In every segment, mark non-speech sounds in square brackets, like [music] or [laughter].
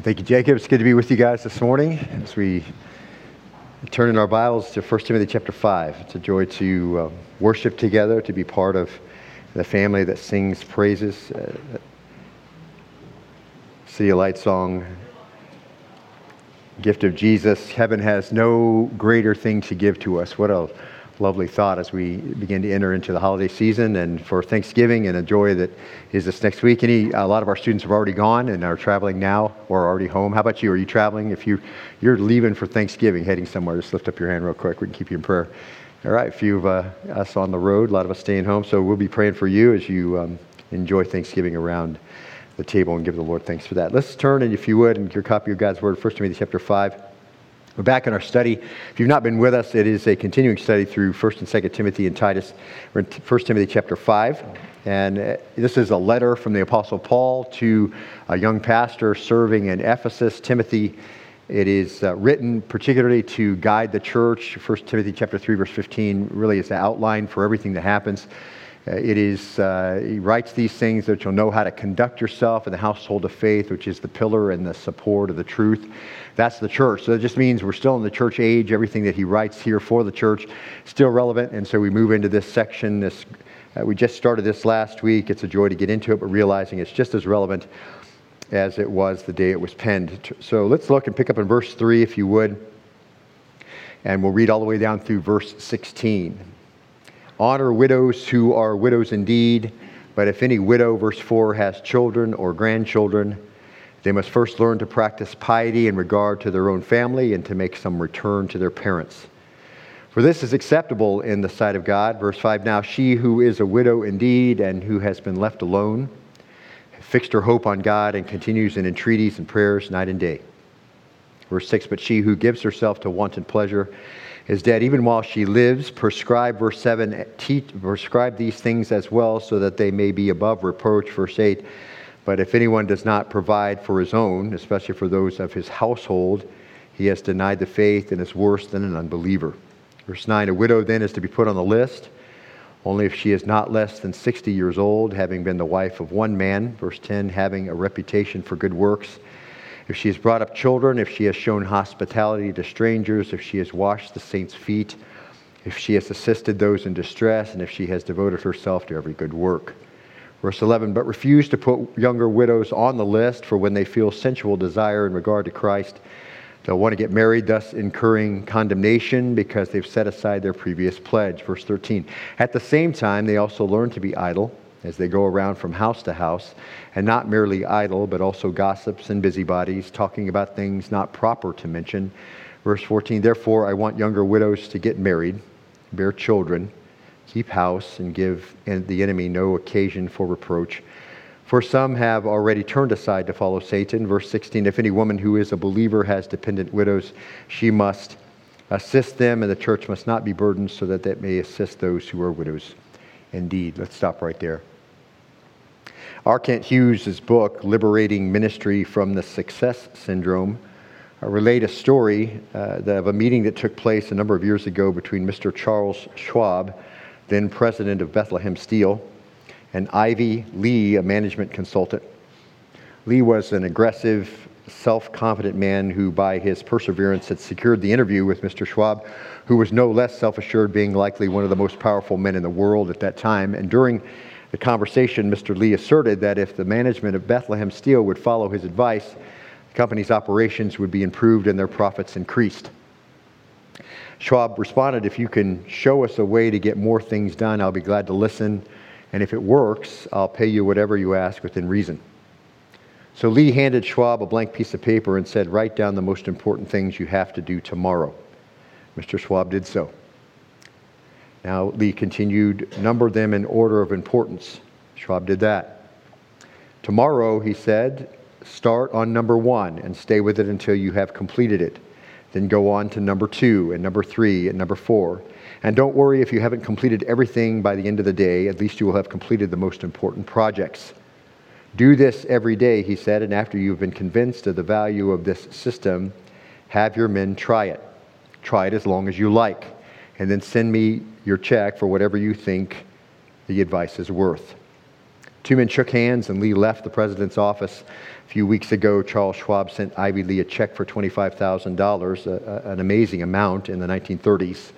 Thank you, Jacob. It's good to be with you guys this morning as we turn in our Bibles to 1 Timothy chapter 5. It's a joy to uh, worship together, to be part of the family that sings praises. Uh, CityAlight song, Gift of Jesus. Heaven has no greater thing to give to us. What a lovely thought as we begin to enter into the holiday season and for Thanksgiving and a joy that is this next week. Any, a lot of our students have already gone and are traveling now or already home. How about you? Are you traveling? If you, you're leaving for Thanksgiving, heading somewhere, just lift up your hand real quick. We can keep you in prayer. All right, a few of uh, us on the road, a lot of us staying home. So we'll be praying for you as you um, enjoy Thanksgiving around the table and give the Lord thanks for that. Let's turn, and if you would, in your copy of God's Word, 1 Timothy chapter 5. We're back in our study. If you've not been with us, it is a continuing study through 1st and 2nd Timothy and Titus. We're in 1 Timothy chapter 5. And uh, this is a letter from the Apostle Paul to a young pastor serving in Ephesus, Timothy. It is uh, written particularly to guide the church. 1 Timothy chapter 3, verse 15 really is the outline for everything that happens. Uh, it is, uh, he writes these things that you'll know how to conduct yourself in the household of faith, which is the pillar and the support of the truth. That's the church. So it just means we're still in the church age. Everything that he writes here for the church still relevant. And so we move into this section. This uh, we just started this last week. It's a joy to get into it, but realizing it's just as relevant as it was the day it was penned. So let's look and pick up in verse 3, if you would. And we'll read all the way down through verse 16. Honor widows who are widows indeed, but if any widow, verse 4, has children or grandchildren, they must first learn to practice piety in regard to their own family and to make some return to their parents. For this is acceptable in the sight of God. Verse 5 Now she who is a widow indeed and who has been left alone fixed her hope on God and continues in entreaties and prayers night and day. Verse 6 But she who gives herself to wanton pleasure is dead even while she lives. Prescribe, verse 7, teach, prescribe these things as well so that they may be above reproach. Verse 8 but if anyone does not provide for his own, especially for those of his household, he has denied the faith and is worse than an unbeliever. Verse 9 A widow then is to be put on the list only if she is not less than 60 years old, having been the wife of one man. Verse 10 Having a reputation for good works. If she has brought up children, if she has shown hospitality to strangers, if she has washed the saints' feet, if she has assisted those in distress, and if she has devoted herself to every good work. Verse 11, but refuse to put younger widows on the list, for when they feel sensual desire in regard to Christ, they'll want to get married, thus incurring condemnation because they've set aside their previous pledge. Verse 13, at the same time, they also learn to be idle as they go around from house to house, and not merely idle, but also gossips and busybodies, talking about things not proper to mention. Verse 14, therefore, I want younger widows to get married, bear children keep house and give the enemy no occasion for reproach. For some have already turned aside to follow Satan. Verse 16 If any woman who is a believer has dependent widows, she must assist them, and the church must not be burdened so that that may assist those who are widows. Indeed, let's stop right there. R. Kent Hughes' book, Liberating Ministry from the Success Syndrome, uh, relate a story uh, of a meeting that took place a number of years ago between Mr. Charles Schwab then president of Bethlehem Steel, and Ivy Lee, a management consultant. Lee was an aggressive, self confident man who, by his perseverance, had secured the interview with Mr. Schwab, who was no less self assured, being likely one of the most powerful men in the world at that time. And during the conversation, Mr. Lee asserted that if the management of Bethlehem Steel would follow his advice, the company's operations would be improved and their profits increased. Schwab responded, If you can show us a way to get more things done, I'll be glad to listen. And if it works, I'll pay you whatever you ask within reason. So Lee handed Schwab a blank piece of paper and said, Write down the most important things you have to do tomorrow. Mr. Schwab did so. Now, Lee continued, Number them in order of importance. Schwab did that. Tomorrow, he said, start on number one and stay with it until you have completed it. Then go on to number two and number three and number four. And don't worry if you haven't completed everything by the end of the day, at least you will have completed the most important projects. Do this every day, he said, and after you've been convinced of the value of this system, have your men try it. Try it as long as you like, and then send me your check for whatever you think the advice is worth. Two men shook hands, and Lee left the president's office A few weeks ago, Charles Schwab sent Ivy Lee a check for $25,000, an amazing amount in the 1930s.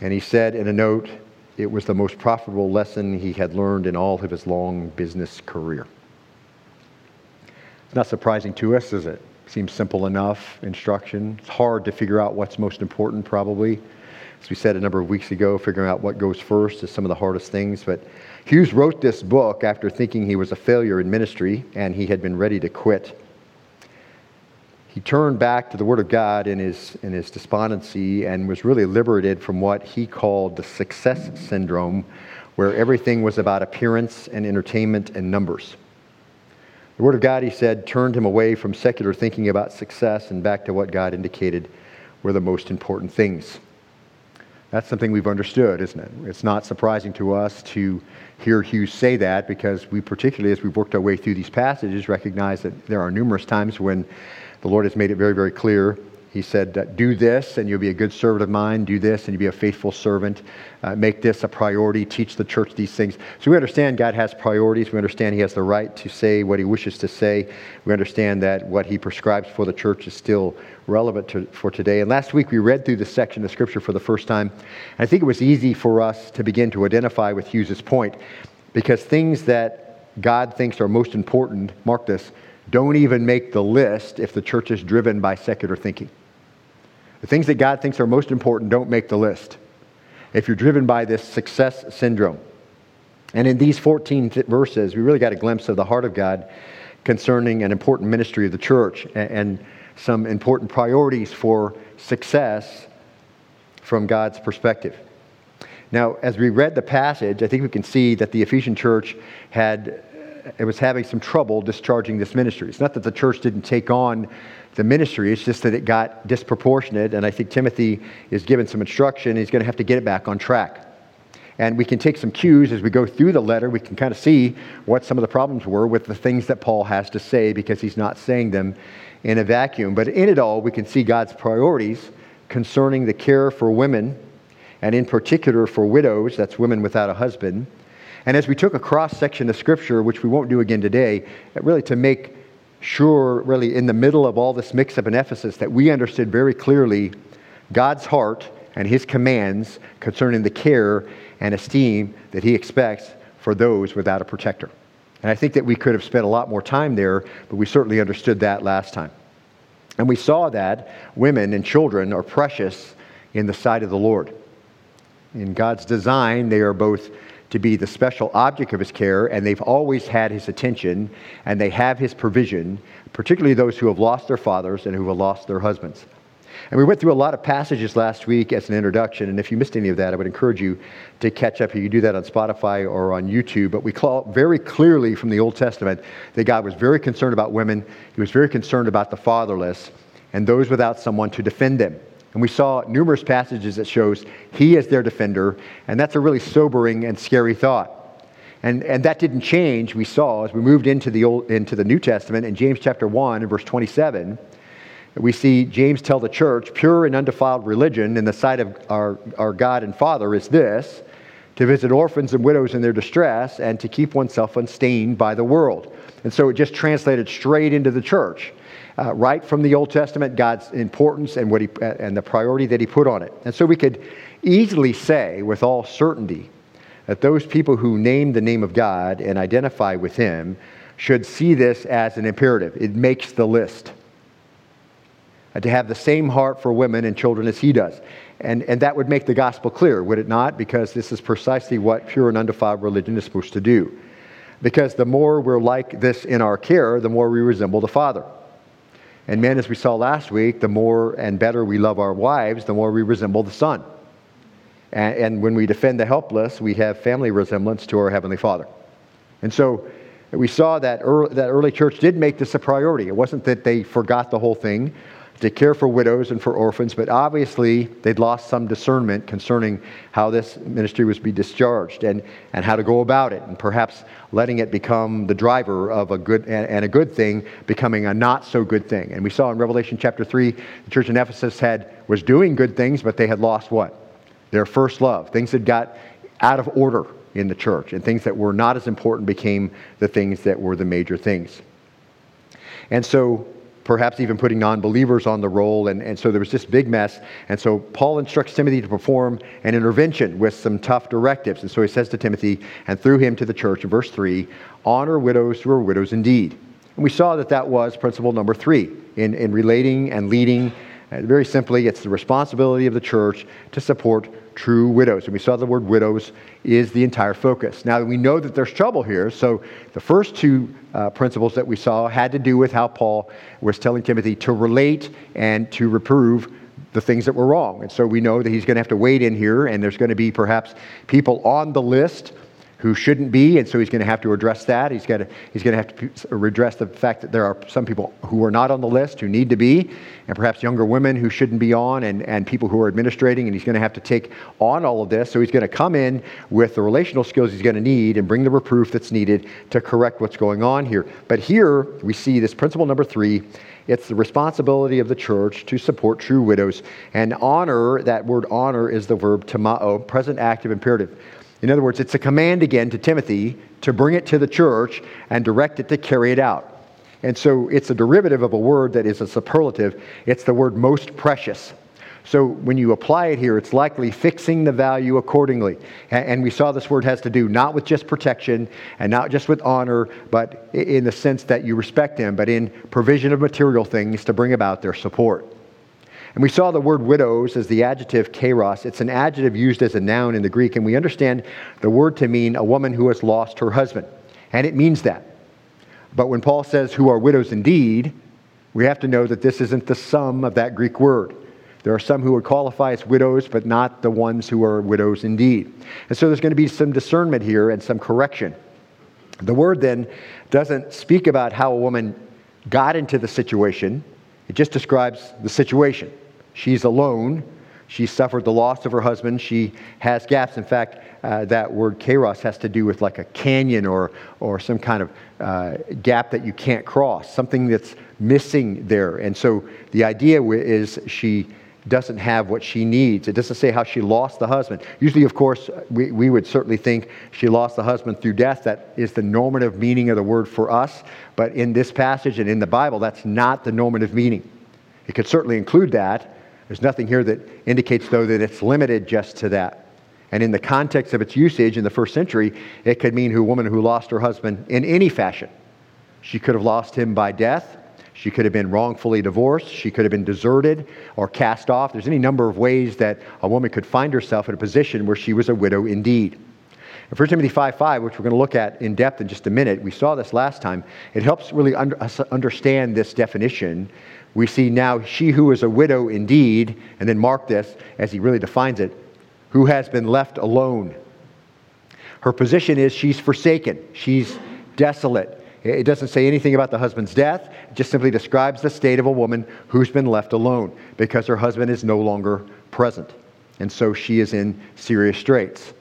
And he said in a note, it was the most profitable lesson he had learned in all of his long business career. It's not surprising to us, is it? Seems simple enough instruction. It's hard to figure out what's most important, probably. As we said a number of weeks ago, figuring out what goes first is some of the hardest things. But Hughes wrote this book after thinking he was a failure in ministry and he had been ready to quit. He turned back to the Word of God in his, in his despondency and was really liberated from what he called the success syndrome, where everything was about appearance and entertainment and numbers. The Word of God, he said, turned him away from secular thinking about success and back to what God indicated were the most important things. That's something we've understood, isn't it? It's not surprising to us to hear Hughes say that because we, particularly as we've worked our way through these passages, recognize that there are numerous times when the Lord has made it very, very clear. He said, Do this, and you'll be a good servant of mine. Do this, and you'll be a faithful servant. Uh, make this a priority. Teach the church these things. So we understand God has priorities. We understand He has the right to say what He wishes to say. We understand that what He prescribes for the church is still relevant to, for today. And last week we read through this section of Scripture for the first time. I think it was easy for us to begin to identify with Hughes's point because things that God thinks are most important, mark this, don't even make the list if the church is driven by secular thinking. The things that God thinks are most important don't make the list if you're driven by this success syndrome. And in these 14 th- verses, we really got a glimpse of the heart of God concerning an important ministry of the church and, and some important priorities for success from God's perspective. Now, as we read the passage, I think we can see that the Ephesian church had it was having some trouble discharging this ministry. It's not that the church didn't take on the ministry, it's just that it got disproportionate, and I think Timothy is given some instruction. He's going to have to get it back on track. And we can take some cues as we go through the letter. We can kind of see what some of the problems were with the things that Paul has to say because he's not saying them in a vacuum. But in it all, we can see God's priorities concerning the care for women and in particular for widows, that's women without a husband. And as we took a cross section of Scripture, which we won't do again today, uh, really to make sure, really in the middle of all this mix up in Ephesus, that we understood very clearly God's heart and His commands concerning the care and esteem that He expects for those without a protector. And I think that we could have spent a lot more time there, but we certainly understood that last time. And we saw that women and children are precious in the sight of the Lord. In God's design, they are both to be the special object of his care, and they've always had his attention, and they have his provision, particularly those who have lost their fathers and who have lost their husbands. And we went through a lot of passages last week as an introduction, and if you missed any of that, I would encourage you to catch up. You can do that on Spotify or on YouTube. But we call very clearly from the Old Testament that God was very concerned about women, He was very concerned about the fatherless and those without someone to defend them. And we saw numerous passages that shows he is their defender, and that's a really sobering and scary thought. And, and that didn't change, we saw, as we moved into the, Old, into the New Testament in James chapter 1 and verse 27. We see James tell the church, pure and undefiled religion in the sight of our, our God and Father is this to visit orphans and widows in their distress and to keep oneself unstained by the world. And so it just translated straight into the church uh, right from the Old Testament, God's importance and, what he, uh, and the priority that He put on it. And so we could easily say with all certainty that those people who name the name of God and identify with Him should see this as an imperative. It makes the list. And to have the same heart for women and children as He does. And, and that would make the gospel clear, would it not? Because this is precisely what pure and undefiled religion is supposed to do. Because the more we're like this in our care, the more we resemble the Father. And men, as we saw last week, the more and better we love our wives, the more we resemble the Son. And, and when we defend the helpless, we have family resemblance to our Heavenly Father. And so we saw that early, that early church did make this a priority. It wasn't that they forgot the whole thing to care for widows and for orphans, but obviously they'd lost some discernment concerning how this ministry was to be discharged and, and how to go about it, and perhaps letting it become the driver of a good and, and a good thing becoming a not so good thing. And we saw in Revelation chapter 3, the church in Ephesus had was doing good things, but they had lost what? Their first love. Things had got out of order in the church, and things that were not as important became the things that were the major things. And so perhaps even putting non believers on the roll. And, and so there was this big mess. And so Paul instructs Timothy to perform an intervention with some tough directives. And so he says to Timothy, and through him to the church in verse 3 honor widows who are widows indeed. And we saw that that was principle number three in, in relating and leading. And very simply, it's the responsibility of the church to support true widows. And we saw the word widows is the entire focus. Now, we know that there's trouble here. So the first two uh, principles that we saw had to do with how Paul was telling Timothy to relate and to reprove the things that were wrong. And so we know that he's going to have to wade in here, and there's going to be perhaps people on the list who shouldn't be, and so he's going to have to address that. He's got to, he's going to have to redress the fact that there are some people who are not on the list who need to be, and perhaps younger women who shouldn't be on, and, and people who are administrating, and he's going to have to take on all of this. So he's going to come in with the relational skills he's going to need and bring the reproof that's needed to correct what's going on here. But here we see this principle number three it's the responsibility of the church to support true widows. And honor, that word honor is the verb timao, present active imperative. In other words, it's a command again to Timothy to bring it to the church and direct it to carry it out. And so it's a derivative of a word that is a superlative. It's the word most precious. So when you apply it here, it's likely fixing the value accordingly. And we saw this word has to do not with just protection and not just with honor, but in the sense that you respect them, but in provision of material things to bring about their support. And we saw the word widows as the adjective kairos. It's an adjective used as a noun in the Greek, and we understand the word to mean a woman who has lost her husband. And it means that. But when Paul says who are widows indeed, we have to know that this isn't the sum of that Greek word. There are some who would qualify as widows, but not the ones who are widows indeed. And so there's going to be some discernment here and some correction. The word then doesn't speak about how a woman got into the situation, it just describes the situation. She's alone. She suffered the loss of her husband. She has gaps. In fact, uh, that word kairos has to do with like a canyon or, or some kind of uh, gap that you can't cross, something that's missing there. And so the idea is she doesn't have what she needs. It doesn't say how she lost the husband. Usually, of course, we, we would certainly think she lost the husband through death. That is the normative meaning of the word for us. But in this passage and in the Bible, that's not the normative meaning. It could certainly include that, there's nothing here that indicates, though, that it's limited just to that. And in the context of its usage in the first century, it could mean a woman who lost her husband in any fashion. She could have lost him by death. She could have been wrongfully divorced. She could have been deserted or cast off. There's any number of ways that a woman could find herself in a position where she was a widow indeed. In 1 Timothy 5 5, which we're going to look at in depth in just a minute, we saw this last time. It helps really under, us understand this definition we see now she who is a widow indeed, and then mark this as he really defines it, who has been left alone. Her position is she's forsaken, she's desolate. It doesn't say anything about the husband's death, it just simply describes the state of a woman who's been left alone because her husband is no longer present. And so she is in serious straits.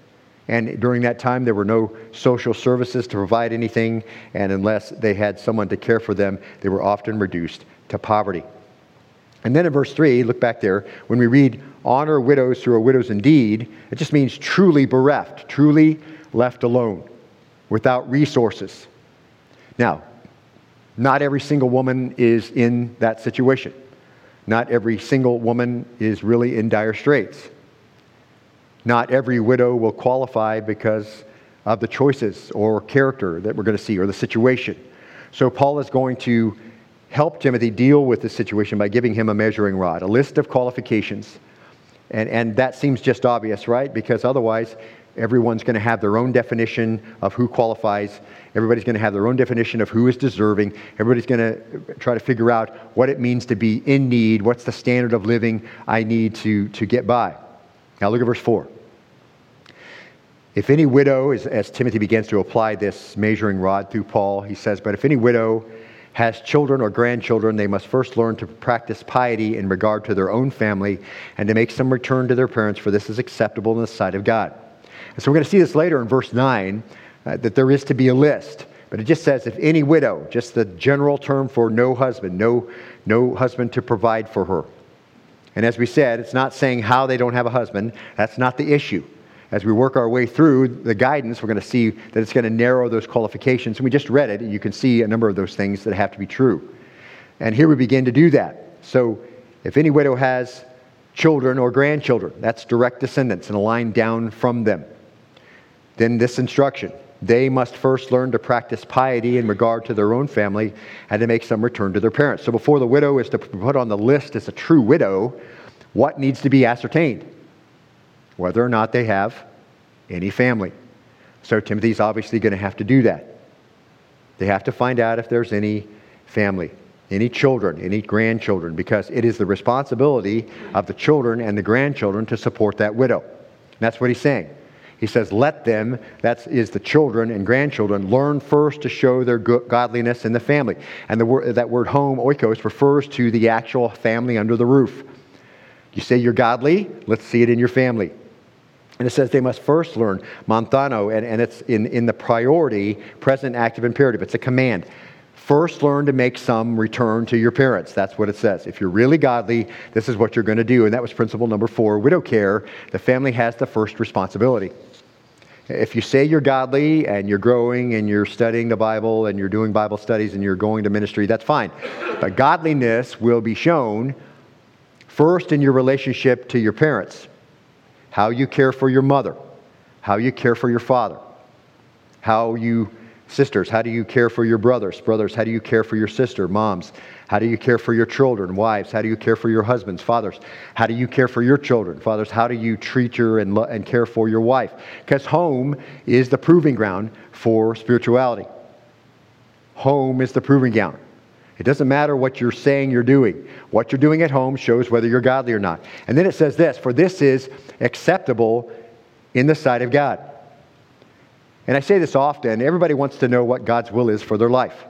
And during that time, there were no social services to provide anything, and unless they had someone to care for them, they were often reduced to poverty. And then in verse 3, look back there, when we read, honor widows who are widows indeed, it just means truly bereft, truly left alone, without resources. Now, not every single woman is in that situation. Not every single woman is really in dire straits. Not every widow will qualify because of the choices or character that we're going to see or the situation. So Paul is going to help Timothy deal with the situation by giving him a measuring rod, a list of qualifications. And, and that seems just obvious, right? Because otherwise, everyone's going to have their own definition of who qualifies. Everybody's going to have their own definition of who is deserving. Everybody's going to try to figure out what it means to be in need. What's the standard of living I need to, to get by? Now, look at verse 4. If any widow, as, as Timothy begins to apply this measuring rod through Paul, he says, But if any widow has children or grandchildren, they must first learn to practice piety in regard to their own family and to make some return to their parents, for this is acceptable in the sight of God. And so we're going to see this later in verse 9 uh, that there is to be a list. But it just says, if any widow, just the general term for no husband, no, no husband to provide for her. And as we said, it's not saying how they don't have a husband. That's not the issue as we work our way through the guidance, we're going to see that it's going to narrow those qualifications. And we just read it, and you can see a number of those things that have to be true. And here we begin to do that. So if any widow has children or grandchildren, that's direct descendants and a line down from them. Then this instruction they must first learn to practice piety in regard to their own family and to make some return to their parents. So before the widow is to put on the list as a true widow, what needs to be ascertained? Whether or not they have any family. So Timothy's obviously going to have to do that. They have to find out if there's any family, any children, any grandchildren, because it is the responsibility of the children and the grandchildren to support that widow. And that's what he's saying. He says, Let them, that is the children and grandchildren, learn first to show their godliness in the family. And the that word home, oikos, refers to the actual family under the roof. You say you're godly, let's see it in your family. And it says they must first learn manthano, and, and it's in, in the priority, present active imperative. It's a command. First, learn to make some return to your parents. That's what it says. If you're really godly, this is what you're going to do. And that was principle number four widow care. The family has the first responsibility. If you say you're godly and you're growing and you're studying the Bible and you're doing Bible studies and you're going to ministry, that's fine. But godliness will be shown first in your relationship to your parents, how you care for your mother, how you care for your father, how you Sisters, how do you care for your brothers? Brothers, how do you care for your sister? Moms, how do you care for your children? Wives, how do you care for your husbands? Fathers, how do you care for your children? Fathers, how do you treat your and, lo- and care for your wife? Because home is the proving ground for spirituality. Home is the proving ground. It doesn't matter what you're saying you're doing. What you're doing at home shows whether you're godly or not. And then it says this For this is acceptable in the sight of God. And I say this often everybody wants to know what God's will is for their life.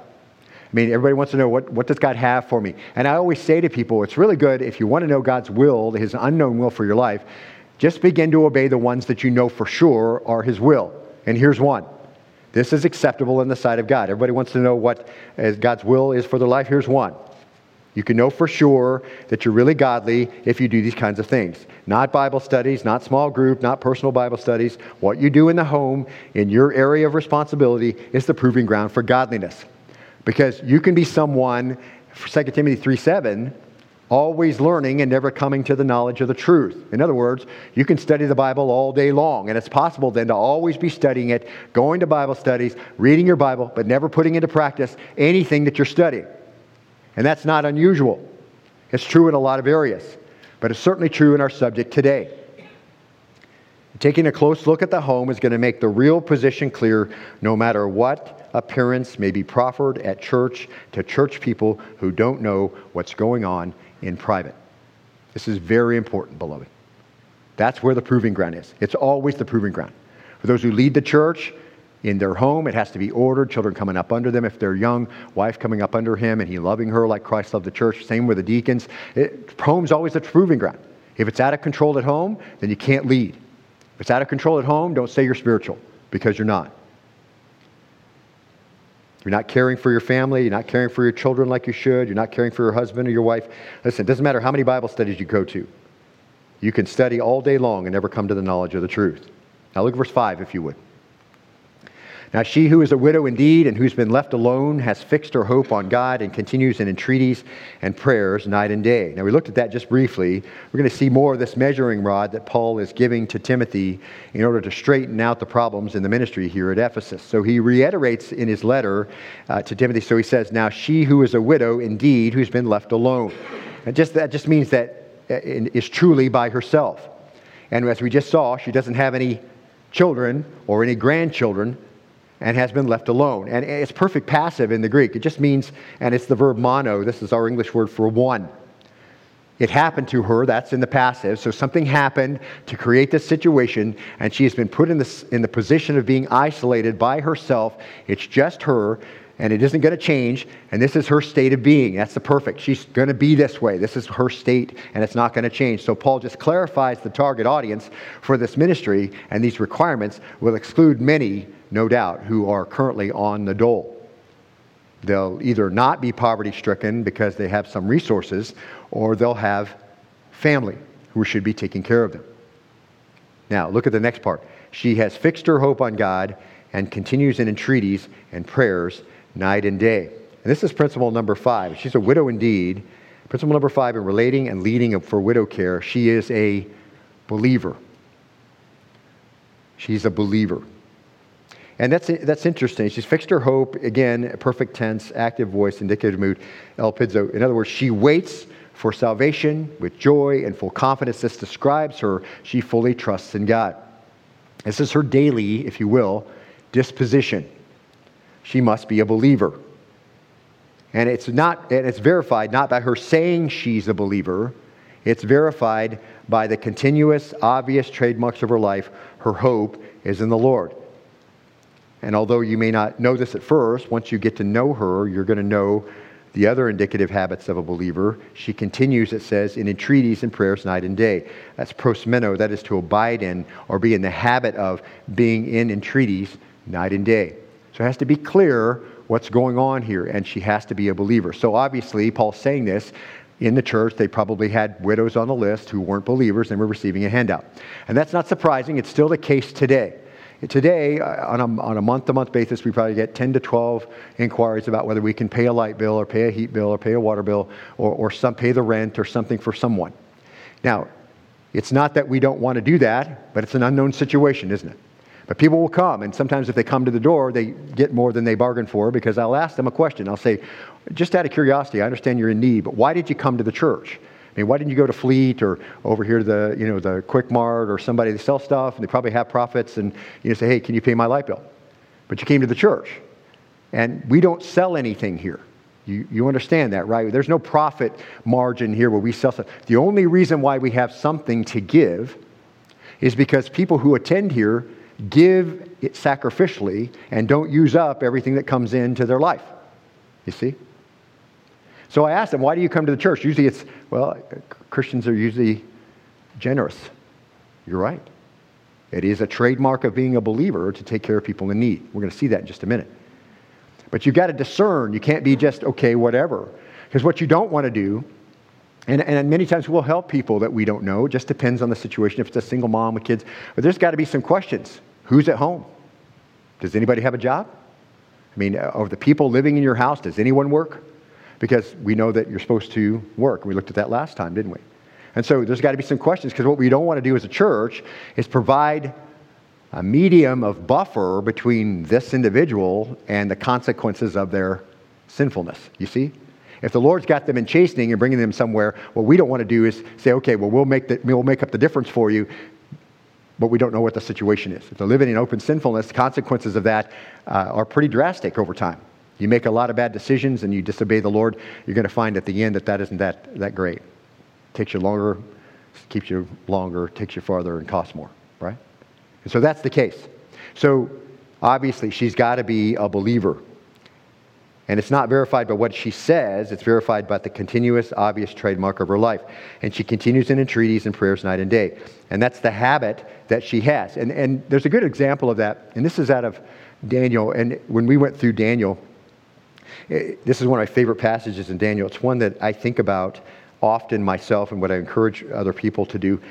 I mean, everybody wants to know what, what does God have for me? And I always say to people, it's really good if you want to know God's will, his unknown will for your life, just begin to obey the ones that you know for sure are his will. And here's one. This is acceptable in the sight of God. Everybody wants to know what God's will is for their life. Here's one. You can know for sure that you're really godly if you do these kinds of things. Not Bible studies, not small group, not personal Bible studies. What you do in the home, in your area of responsibility, is the proving ground for godliness. Because you can be someone, 2 Timothy 3 7, always learning and never coming to the knowledge of the truth. In other words, you can study the Bible all day long, and it's possible then to always be studying it, going to Bible studies, reading your Bible, but never putting into practice anything that you're studying. And that's not unusual. It's true in a lot of areas, but it's certainly true in our subject today. Taking a close look at the home is going to make the real position clear no matter what appearance may be proffered at church to church people who don't know what's going on in private. This is very important, beloved. That's where the proving ground is. It's always the proving ground. For those who lead the church, in their home. It has to be ordered, children coming up under them if they're young, wife coming up under him, and he loving her like Christ loved the church. Same with the deacons. It, home's always the proving ground. If it's out of control at home, then you can't lead. If it's out of control at home, don't say you're spiritual because you're not. You're not caring for your family. You're not caring for your children like you should. You're not caring for your husband or your wife. Listen, it doesn't matter how many Bible studies you go to. You can study all day long and never come to the knowledge of the truth. Now look at verse 5, if you would. Now, she who is a widow indeed and who's been left alone has fixed her hope on God and continues in entreaties and prayers night and day. Now, we looked at that just briefly. We're going to see more of this measuring rod that Paul is giving to Timothy in order to straighten out the problems in the ministry here at Ephesus. So he reiterates in his letter uh, to Timothy. So he says, Now, she who is a widow indeed who's been left alone. And just, that just means that uh, truly by herself. And as we just saw, she doesn't have any children or any grandchildren and has been left alone. And it's perfect passive in the Greek. It just means, and it's the verb mono. This is our English word for one. It happened to her, that's in the passive. So something happened to create this situation, and she has been put in, this, in the position of being isolated by herself. It's just her, and it isn't going to change. And this is her state of being. That's the perfect. She's going to be this way. This is her state, and it's not going to change. So Paul just clarifies the target audience for this ministry, and these requirements will exclude many no doubt, who are currently on the dole. They'll either not be poverty stricken because they have some resources, or they'll have family who should be taking care of them. Now, look at the next part. She has fixed her hope on God and continues in entreaties and prayers night and day. And this is principle number five. She's a widow indeed. Principle number five in relating and leading for widow care, she is a believer. She's a believer. And that's, that's interesting. She's fixed her hope, again, perfect tense, active voice, indicative mood, elpizo. In other words, she waits for salvation with joy and full confidence. This describes her. She fully trusts in God. This is her daily, if you will, disposition. She must be a believer. And it's not, and it's verified not by her saying she's a believer, it's verified by the continuous, obvious trademarks of her life. Her hope is in the Lord. And although you may not know this at first, once you get to know her, you're going to know the other indicative habits of a believer. She continues, it says, in entreaties and prayers night and day. That's prosmeno, that is to abide in or be in the habit of being in entreaties night and day. So it has to be clear what's going on here, and she has to be a believer. So obviously, Paul's saying this in the church, they probably had widows on the list who weren't believers and were receiving a handout. And that's not surprising, it's still the case today. Today, uh, on a, on a month-to-month basis, we probably get 10 to 12 inquiries about whether we can pay a light bill or pay a heat bill or pay a water bill or, or some, pay the rent or something for someone. Now, it's not that we don't want to do that, but it's an unknown situation, isn't it? But people will come, and sometimes if they come to the door, they get more than they bargained for because I'll ask them a question. I'll say, just out of curiosity, I understand you're in need, but why did you come to the church? Mean, why didn't you go to Fleet or over here to the, you know, the Quick Mart or somebody that sells stuff and they probably have profits and you know, say, hey, can you pay my light bill? But you came to the church. And we don't sell anything here. You, you understand that, right? There's no profit margin here where we sell stuff. The only reason why we have something to give is because people who attend here give it sacrificially and don't use up everything that comes into their life. You see? So I asked them, why do you come to the church? Usually it's, well, Christians are usually generous. You're right. It is a trademark of being a believer to take care of people in need. We're going to see that in just a minute. But you've got to discern. You can't be just, okay, whatever. Because what you don't want to do, and, and many times we'll help people that we don't know. It just depends on the situation. If it's a single mom with kids, but there's got to be some questions. Who's at home? Does anybody have a job? I mean, uh, of the people living in your house, does anyone work? Because we know that you're supposed to work. We looked at that last time, didn't we? And so there's got to be some questions because what we don't want to do as a church is provide a medium of buffer between this individual and the consequences of their sinfulness. You see? If the Lord's got them in chastening and bringing them somewhere, what we don't want to do is say, okay, well, we'll make, the, we'll make up the difference for you, but we don't know what the situation is. If they're living in open sinfulness, the consequences of that uh, are pretty drastic over time. You make a lot of bad decisions and you disobey the Lord, you're going to find at the end that that isn't that, that great. It takes you longer, keeps you longer, takes you farther, and costs more, right? And so that's the case. So obviously, she's got to be a believer. And it's not verified by what she says, it's verified by the continuous, obvious trademark of her life. And she continues in entreaties and prayers night and day. And that's the habit that she has. And, and there's a good example of that, and this is out of Daniel. And when we went through Daniel, this is one of my favorite passages in Daniel. It's one that I think about often myself and what I encourage other people to do.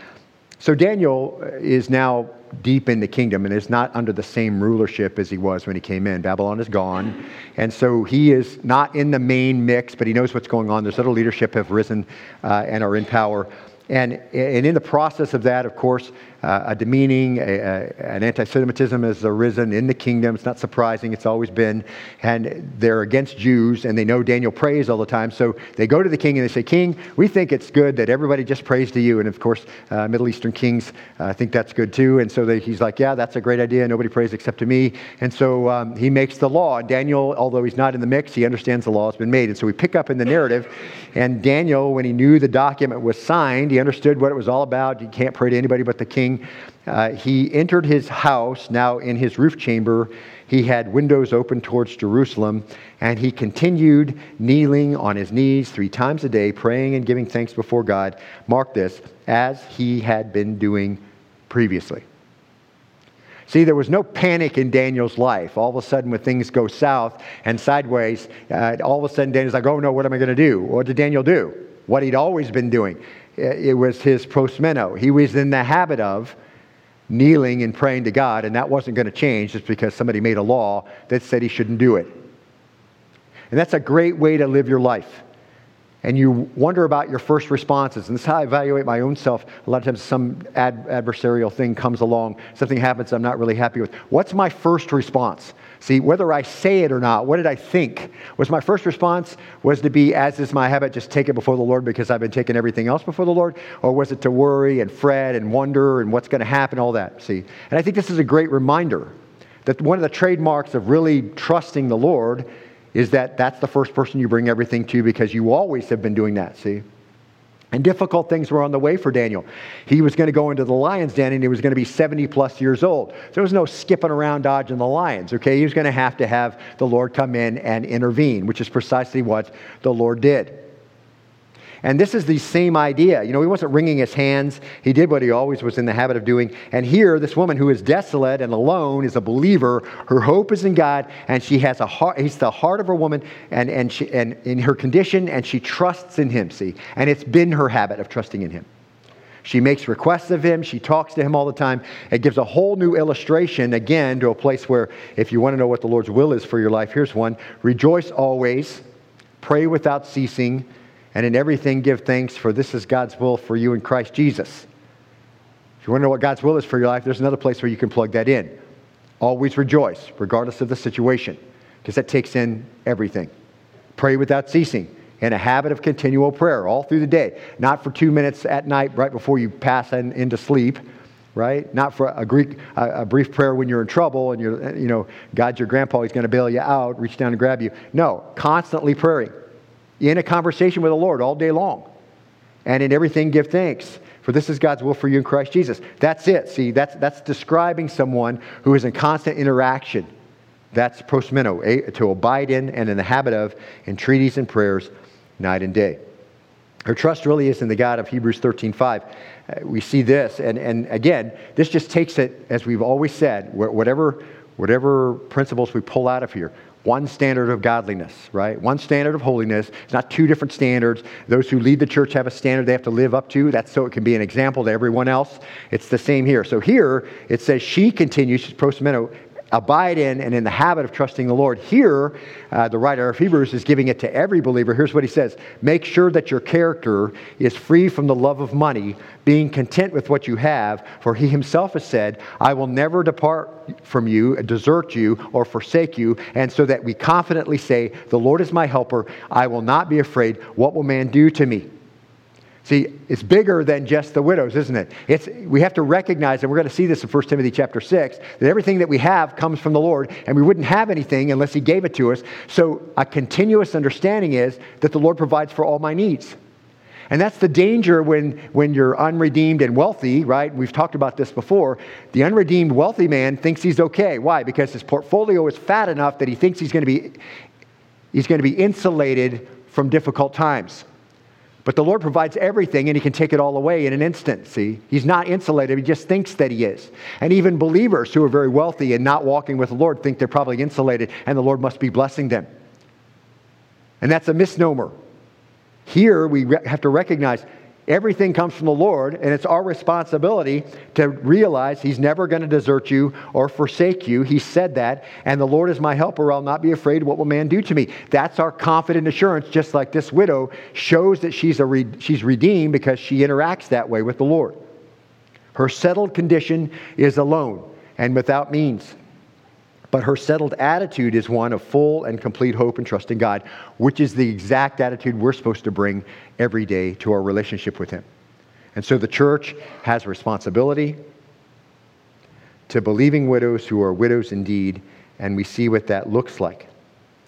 So Daniel is now deep in the kingdom and is not under the same rulership as he was when he came in. Babylon is gone. And so he is not in the main mix, but he knows what's going on. There's other leadership have risen uh, and are in power. And, and in the process of that, of course, uh, a demeaning, a, a, an anti Semitism has arisen in the kingdom. It's not surprising, it's always been. And they're against Jews, and they know Daniel prays all the time. So they go to the king and they say, King, we think it's good that everybody just prays to you. And of course, uh, Middle Eastern kings uh, think that's good too. And so they, he's like, Yeah, that's a great idea. Nobody prays except to me. And so um, he makes the law. Daniel, although he's not in the mix, he understands the law has been made. And so we pick up in the narrative. And Daniel, when he knew the document was signed, he understood what it was all about. You can't pray to anybody but the king. Uh, he entered his house, now in his roof chamber. He had windows open towards Jerusalem, and he continued kneeling on his knees three times a day, praying and giving thanks before God. Mark this, as he had been doing previously. See, there was no panic in Daniel's life. All of a sudden, when things go south and sideways, uh, all of a sudden Daniel's like, oh no, what am I going to do? What did Daniel do? What he'd always been doing it was his prosmeno. He was in the habit of kneeling and praying to God, and that wasn't going to change just because somebody made a law that said he shouldn't do it. And that's a great way to live your life. And you wonder about your first responses. And this is how I evaluate my own self. A lot of times, some ad- adversarial thing comes along, something happens I'm not really happy with. What's my first response? See, whether I say it or not, what did I think? Was my first response was to be, as is my habit, just take it before the Lord because I've been taking everything else before the Lord? Or was it to worry and fret and wonder and what's going to happen, all that? See, and I think this is a great reminder that one of the trademarks of really trusting the Lord is that that's the first person you bring everything to because you always have been doing that, see? And difficult things were on the way for Daniel. He was going to go into the lion's den and he was going to be 70 plus years old. So There was no skipping around dodging the lions, okay? He was going to have to have the Lord come in and intervene, which is precisely what the Lord did. And this is the same idea. You know, he wasn't wringing his hands. He did what he always was in the habit of doing. And here, this woman who is desolate and alone is a believer. Her hope is in God, and she has a heart. He's the heart of a woman, and, and, she, and in her condition, and she trusts in him, see? And it's been her habit of trusting in him. She makes requests of him. She talks to him all the time. It gives a whole new illustration, again, to a place where if you want to know what the Lord's will is for your life, here's one Rejoice always, pray without ceasing and in everything give thanks, for this is God's will for you in Christ Jesus. If you know what God's will is for your life, there's another place where you can plug that in. Always rejoice, regardless of the situation, because that takes in everything. Pray without ceasing, in a habit of continual prayer all through the day, not for two minutes at night right before you pass in, into sleep right? Not for a, Greek, a, brief prayer when you're in trouble and you're, you know, God's your grandpa, he's going to bail you out, reach down and grab you. No, constantly praying in a conversation with the Lord all day long. And in everything, give thanks. For this is God's will for you in Christ Jesus. That's it. See, that's, that's describing someone who is in constant interaction. That's prosmeno, to abide in and in the habit of entreaties and prayers night and day. Her trust really is in the God of Hebrews 13.5. Uh, we see this, and, and again, this just takes it, as we've always said, whatever, whatever principles we pull out of here, one standard of godliness, right? One standard of holiness. It's not two different standards. Those who lead the church have a standard they have to live up to. That's so it can be an example to everyone else. It's the same here. So here it says she continues, she's prosmeno, abide in and in the habit of trusting the Lord. Here, uh, the writer of Hebrews is giving it to every believer. Here's what he says Make sure that your character is free from the love of money, being content with what you have, for he himself has said, I will never depart from you, desert you, or forsake you. And so that we confidently say, The Lord is my helper. I will not be afraid. What will man do to me? See, it's bigger than just the widows, isn't it? It's, we have to recognize, and we're going to see this in 1 Timothy chapter 6, that everything that we have comes from the Lord, and we wouldn't have anything unless He gave it to us. So a continuous understanding is that the Lord provides for all my needs. And that's the danger when, when you're unredeemed and wealthy, right? We've talked about this before. The unredeemed wealthy man thinks he's okay. Why? Because his portfolio is fat enough that he thinks he's going to be, he's going to be insulated from difficult times. But the Lord provides everything and He can take it all away in an instant. See, He's not insulated, He just thinks that He is. And even believers who are very wealthy and not walking with the Lord think they're probably insulated and the Lord must be blessing them. And that's a misnomer. Here we have to recognize Everything comes from the Lord, and it's our responsibility to realize He's never going to desert you or forsake you. He said that, and the Lord is my helper. I'll not be afraid. What will man do to me? That's our confident assurance, just like this widow shows that she's, a re- she's redeemed because she interacts that way with the Lord. Her settled condition is alone and without means. But her settled attitude is one of full and complete hope and trust in God, which is the exact attitude we're supposed to bring every day to our relationship with Him. And so the church has responsibility to believing widows who are widows indeed, and we see what that looks like.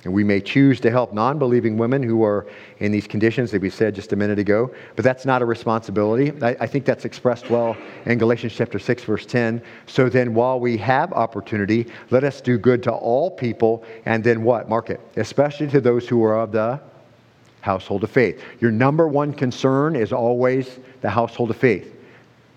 And we may choose to help non believing women who are in these conditions that we said just a minute ago, but that's not a responsibility. I, I, think that's expressed well in Galatians chapter 6, verse 10. So then, while we have opportunity, let us do good to all people, and then what? Mark it. Especially to those who are of the household of faith. Your number one concern is always the household of faith.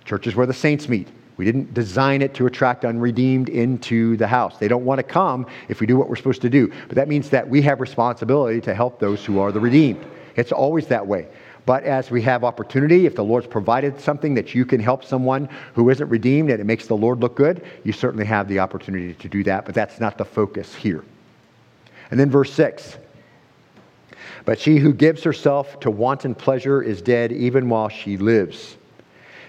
Churches where the saints meet. We didn't design it to attract unredeemed into the house. They don't want to come if we do what we're supposed to do. But that means that we have responsibility to help those who are the redeemed. It's always that way. But as we have opportunity, if the Lord's provided something that you can help someone who isn't redeemed and it makes the Lord look good, you certainly have the opportunity to do that. But that's not the focus here. And then verse 6 But she who gives herself to wanton pleasure is dead even while she lives.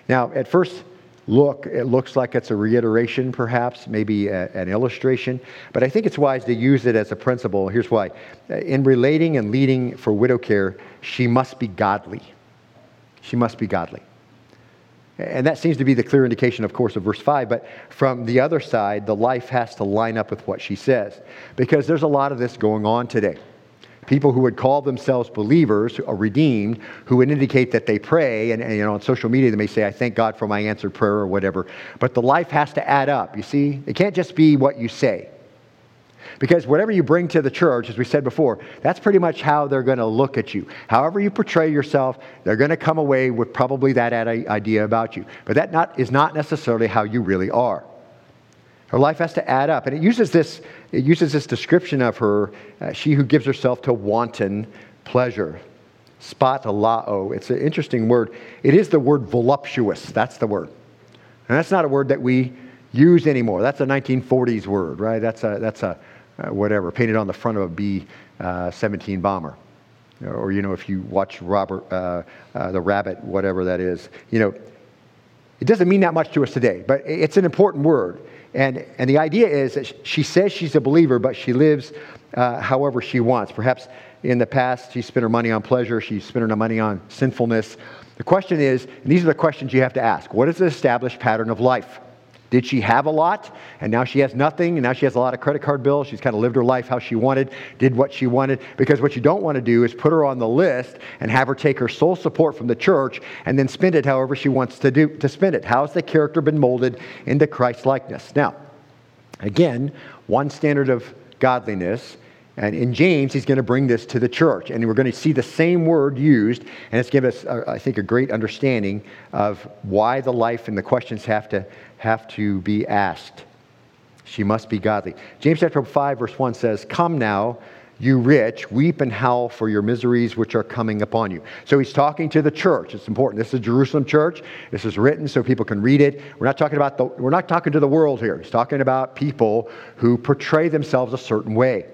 Now, at first look, it looks like it's a reiteration, perhaps, maybe a, an illustration, but I think it's wise to use it as a principle. Here's why. In relating and leading for widow care, she must be godly. She must be godly. And that seems to be the clear indication, of course, of verse 5. But from the other side, the life has to line up with what she says. Because there's a lot of this going on today. People who would call themselves believers or redeemed, who would indicate that they pray, and, and, you know, on social media they may say, I thank God for my answered prayer or whatever. But the life has to add up, you see? It can't just be what you say. Because whatever you bring to the church, as we said before, that's pretty much how they're going to look at you. However you portray yourself, they're going to come away with probably that idea about you. But that not, is not necessarily how you really are. Her life has to add up. And it uses this, it uses this description of her, uh, she who gives herself to wanton pleasure. Spatalao. It's an interesting word. It is the word voluptuous. That's the word. And that's not a word that we use anymore. That's a 1940s word, right? That's a, that's a uh, whatever, painted on the front of a B uh, 17 bomber. Or, you know, if you watch Robert, uh, uh, the rabbit, whatever that is, you know, it doesn't mean that much to us today, but it's an important word. And, and the idea is that she says she's a believer, but she lives uh, however she wants. Perhaps in the past, she spent her money on pleasure, she spent her money on sinfulness. The question is, and these are the questions you have to ask what is the established pattern of life? Did she have a lot and now she has nothing and now she has a lot of credit card bills? She's kind of lived her life how she wanted, did what she wanted. Because what you don't want to do is put her on the list and have her take her sole support from the church and then spend it however she wants to do to spend it. How's the character been molded into Christ likeness? Now, again, one standard of godliness and in James, he's going to bring this to the church. And we're going to see the same word used. And it's given us, uh, I think, a great understanding of why the life and the questions have to, have to be asked. She must be godly. James chapter 5, verse 1 says, Come now, you rich, weep and howl for your miseries which are coming upon you. So he's talking to the church. It's important. This is Jerusalem church. This is written so people can read it. We're not talking about the, we're not talking to the world here. He's talking about people who portray themselves a certain way.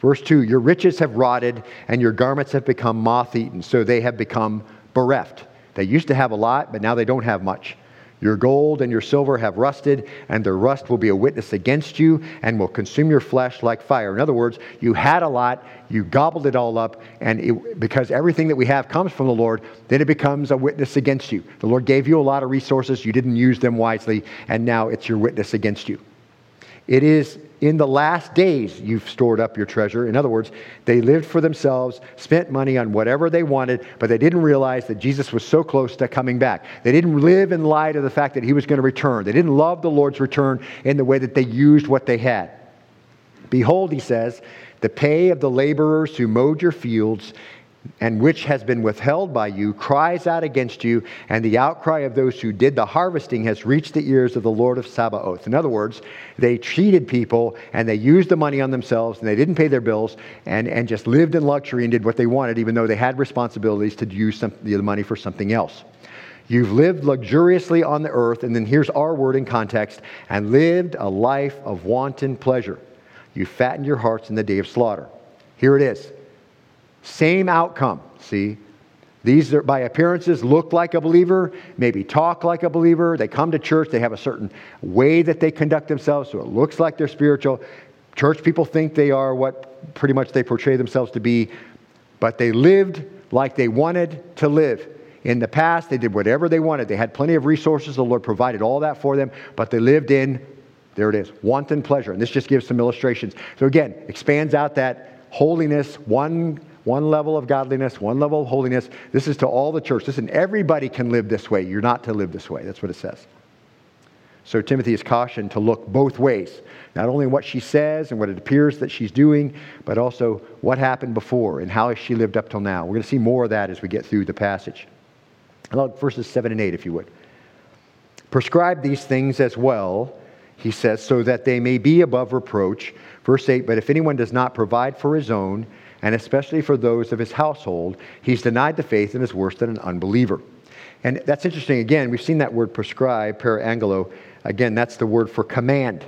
Verse 2 Your riches have rotted, and your garments have become moth eaten, so they have become bereft. They used to have a lot, but now they don't have much. Your gold and your silver have rusted, and their rust will be a witness against you and will consume your flesh like fire. In other words, you had a lot, you gobbled it all up, and it, because everything that we have comes from the Lord, then it becomes a witness against you. The Lord gave you a lot of resources, you didn't use them wisely, and now it's your witness against you. It is in the last days you've stored up your treasure. In other words, they lived for themselves, spent money on whatever they wanted, but they didn't realize that Jesus was so close to coming back. They didn't live in light of the fact that he was going to return. They didn't love the Lord's return in the way that they used what they had. Behold, he says, the pay of the laborers who mowed your fields and which has been withheld by you cries out against you, and the outcry of those who did the harvesting has reached the ears of the Lord of Sabaoth. In other words, they cheated people and they used the money on themselves and they didn't pay their bills and, and just lived in luxury and did what they wanted, even though they had responsibilities to use some, the money for something else. You've lived luxuriously on the earth, and then here's our word in context, and lived a life of wanton pleasure. You fattened your hearts in the day of slaughter. Here it is. Same outcome, see? These, are, by appearances, look like a believer, maybe talk like a believer. They come to church, they have a certain way that they conduct themselves, so it looks like they're spiritual. Church people think they are what pretty much they portray themselves to be, but they lived like they wanted to live. In the past, they did whatever they wanted. They had plenty of resources. The Lord provided all that for them, but they lived in, there it is, wanton pleasure. And this just gives some illustrations. So again, expands out that holiness, one one level of godliness, one level of holiness. This is to all the church. Listen, everybody can live this way. You're not to live this way. That's what it says. So Timothy is cautioned to look both ways, not only what she says and what it appears that she's doing, but also what happened before and how has she lived up till now. We're going to see more of that as we get through the passage. Look, verses 7 and 8, if you would. Prescribe these things as well, he says, so that they may be above reproach. Verse 8, but if anyone does not provide for his own, and especially for those of his household, he's denied the faith and is worse than an unbeliever. And that's interesting. Again, we've seen that word prescribe, parangelo. Again, that's the word for command.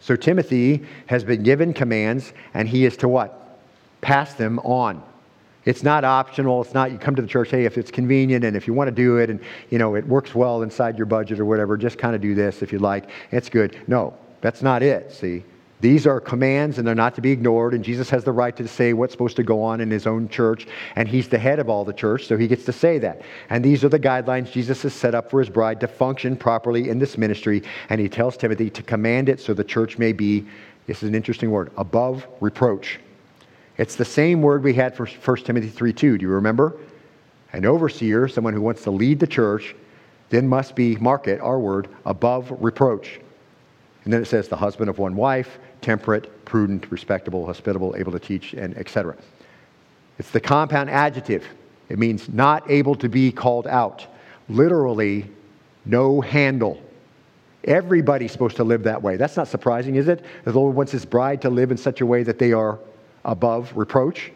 So Timothy has been given commands, and he is to what? Pass them on. It's not optional. It's not you come to the church, hey, if it's convenient and if you want to do it and you know it works well inside your budget or whatever, just kind of do this if you like. It's good. No, that's not it. See, these are commands and they're not to be ignored. And Jesus has the right to say what's supposed to go on in his own church. And he's the head of all the church, so he gets to say that. And these are the guidelines Jesus has set up for his bride to function properly in this ministry. And he tells Timothy to command it so the church may be, this is an interesting word, above reproach. It's the same word we had for 1 Timothy 3 2. Do you remember? An overseer, someone who wants to lead the church, then must be, mark it, our word, above reproach. And then it says the husband of one wife, temperate, prudent, respectable, hospitable, able to teach, and etc. It's the compound adjective. It means not able to be called out. Literally, no handle. Everybody's supposed to live that way. That's not surprising, is it? The Lord wants his bride to live in such a way that they are above reproach.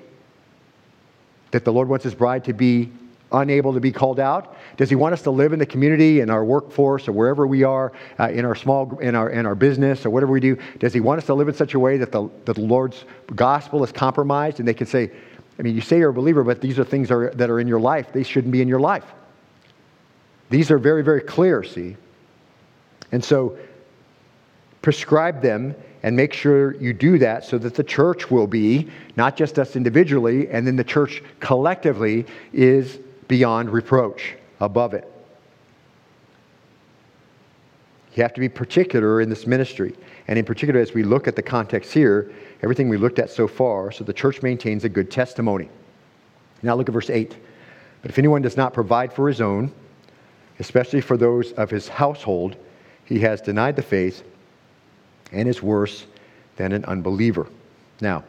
That the Lord wants his bride to be unable to be called out? Does he want us to live in the community, in our workforce, or wherever we are, uh, in our small, in our, in our business, or whatever we do? Does he want us to live in such a way that the, that the Lord's gospel is compromised and they can say, I mean, you say you're a believer, but these are things are, that are in your life. They shouldn't be in your life. These are very, very clear, see? And so prescribe them and make sure you do that so that the church will be, not just us individually, and then the church collectively is beyond reproach, above it. You have to be particular in this ministry. And in particular, as we look at the context here, everything we looked at so far, so the church maintains a good testimony. Now look at verse 8. But if anyone does not provide for his own, especially for those of his household, he has denied the faith and is worse than an unbeliever. Now,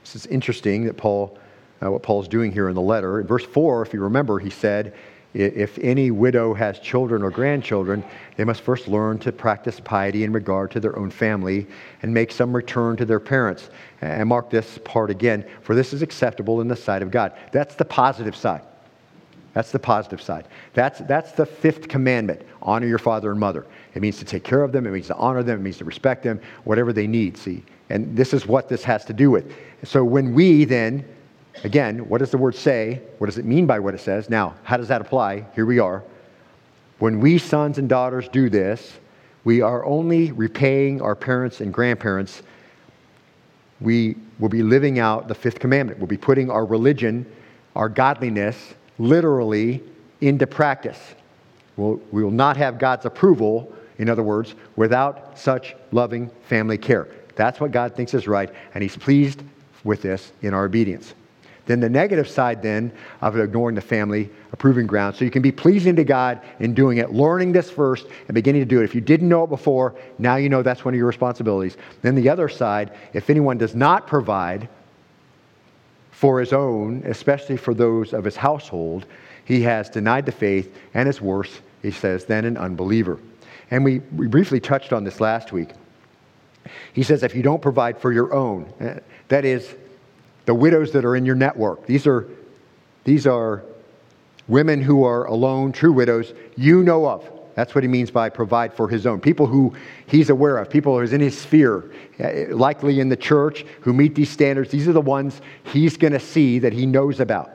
this is interesting that Paul uh, what Paul's doing here in the letter. In verse 4, if you remember, he said, if any widow has children or grandchildren, they must first learn to practice piety in regard to their own family and make some return to their parents. And mark this part again, for this is acceptable in the sight of God. That's the positive side. That's the positive side. That's, that's the fifth commandment honor your father and mother. It means to take care of them, it means to honor them, it means to respect them, whatever they need, see. And this is what this has to do with. So when we then Again, what does the word say? What does it mean by what it says? Now, how does that apply? Here we are. When we sons and daughters do this, we are only repaying our parents and grandparents. We will be living out the fifth commandment. We'll be putting our religion, our godliness, literally into practice. We'll, we will not have God's approval, in other words, without such loving family care. That's what God thinks is right, and He's pleased with this in our obedience. Then the negative side then of ignoring the family, approving ground. So you can be pleasing to God in doing it, learning this first and beginning to do it. If you didn't know it before, now you know that's one of your responsibilities. Then the other side, if anyone does not provide for his own, especially for those of his household, he has denied the faith and is worse, he says, than an unbeliever. And we, we briefly touched on this last week. He says, if you don't provide for your own, eh, that is, the widows that are in your network. These are, these are women who are alone, true widows, you know of. That's what he means by provide for his own. People who he's aware of, people who's in his sphere, eh, likely in the church, who meet these standards. These are the ones he's going to see that he knows about.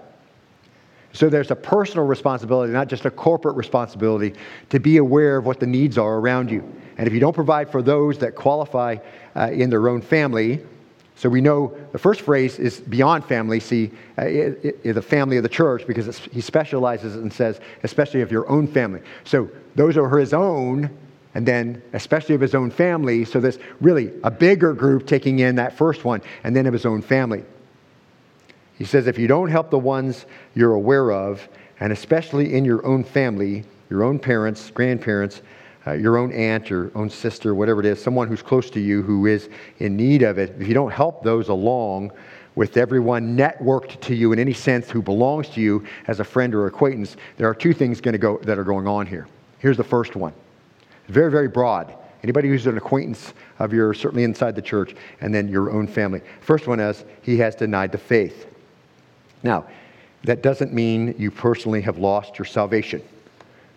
So there's a personal responsibility, not just a corporate responsibility, to be aware of what the needs are around you. And if you don't provide for those that qualify uh, in their own family, so we know the first phrase is beyond family. See, uh, it, it, the family of the church, because he specializes and says, especially of your own family. So those are his own, and then especially of his own family. So there's really a bigger group taking in that first one, and then of his own family. He says, if you don't help the ones you're aware of, and especially in your own family, your own parents, grandparents, uh, your own aunt or own sister, whatever it is, someone who's close to you who is in need of it, if you don't help those along with everyone networked to you in any sense who belongs to you as a friend or acquaintance, there are two things going to go, that are going on here. Here's the first one. Very, very broad. Anybody who's an acquaintance of yours, certainly inside the church, and then your own family. First one is, he has denied the faith. Now, that doesn't mean you personally have lost your salvation,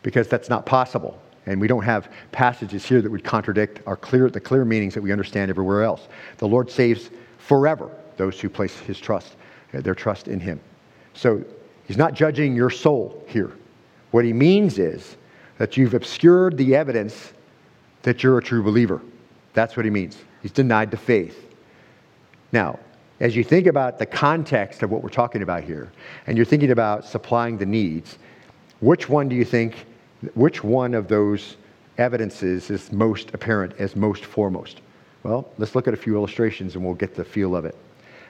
because that's not possible. And we don't have passages here that would contradict our clear, the clear meanings that we understand everywhere else. The Lord saves forever those who place his trust, uh, their trust in him. So he's not judging your soul here. What he means is that you've obscured the evidence that you're a true believer. That's what he means. He's denied the faith. Now, as you think about the context of what we're talking about here, and you're thinking about supplying the needs, which one do you think, which one of those evidences is most apparent as most foremost? Well, let's look at a few illustrations and we'll get the feel of it.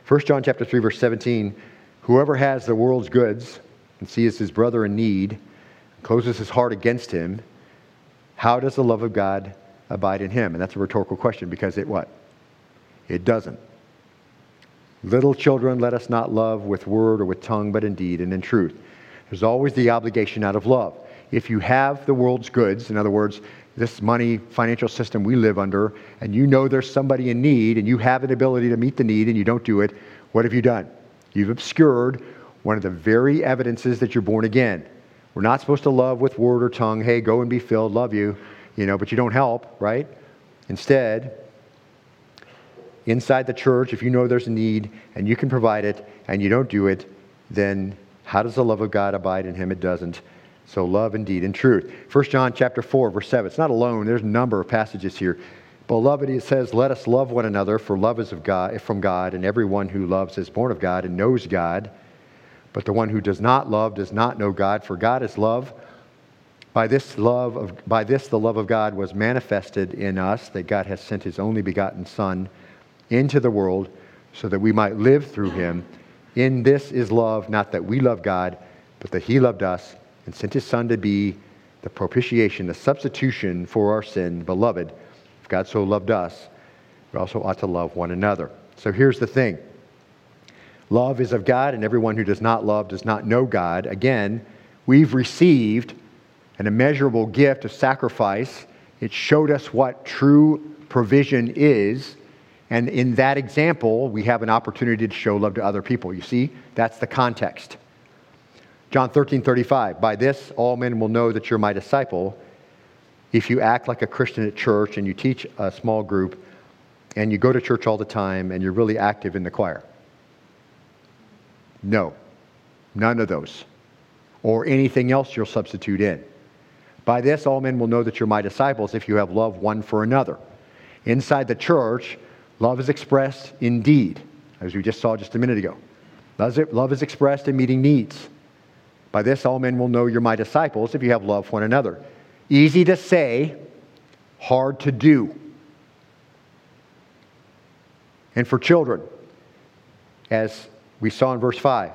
1 John chapter 3 verse 17, whoever has the world's goods and sees his brother in need, closes his heart against him, how does the love of God abide in him? And that's a rhetorical question because it what? It doesn't. Little children, let us not love with word or with tongue, but in deed and in truth. There's always the obligation out of love. If you have the world's goods, in other words, this money financial system we live under, and you know there's somebody in need and you have an ability to meet the need and you don't do it, what have you done? You've obscured one of the very evidences that you're born again. We're not supposed to love with word or tongue, hey, go and be filled, love you, you know, but you don't help, right? Instead, inside the church, if you know there's a need and you can provide it and you don't do it, then how does the love of God abide in him? It doesn't. So love indeed in truth. 1 John chapter 4, verse 7. It's not alone. There's a number of passages here. Beloved, it says, Let us love one another, for love is of God, from God, and everyone who loves is born of God and knows God. But the one who does not love does not know God, for God is love. By this, love of, by this the love of God was manifested in us, that God has sent his only begotten Son into the world so that we might live through him. In this is love, not that we love God, but that he loved us and sent his Son to be the propitiation, the substitution for our sin. Beloved, if God so loved us, we also ought to love one another. So here's the thing love is of God, and everyone who does not love does not know God. Again, we've received an immeasurable gift of sacrifice. It showed us what true provision is. And in that example, we have an opportunity to show love to other people. You see, that's the context. John 13, 35. By this, all men will know that you're my disciple if you act like a Christian at church and you teach a small group and you go to church all the time and you're really active in the choir. No, none of those. Or anything else you'll substitute in. By this, all men will know that you're my disciples if you have love one for another. Inside the church, love is expressed in deed, as we just saw just a minute ago. Love is expressed in meeting needs. By this, all men will know you're my disciples if you have love for one another. Easy to say, hard to do. And for children, as we saw in verse 5,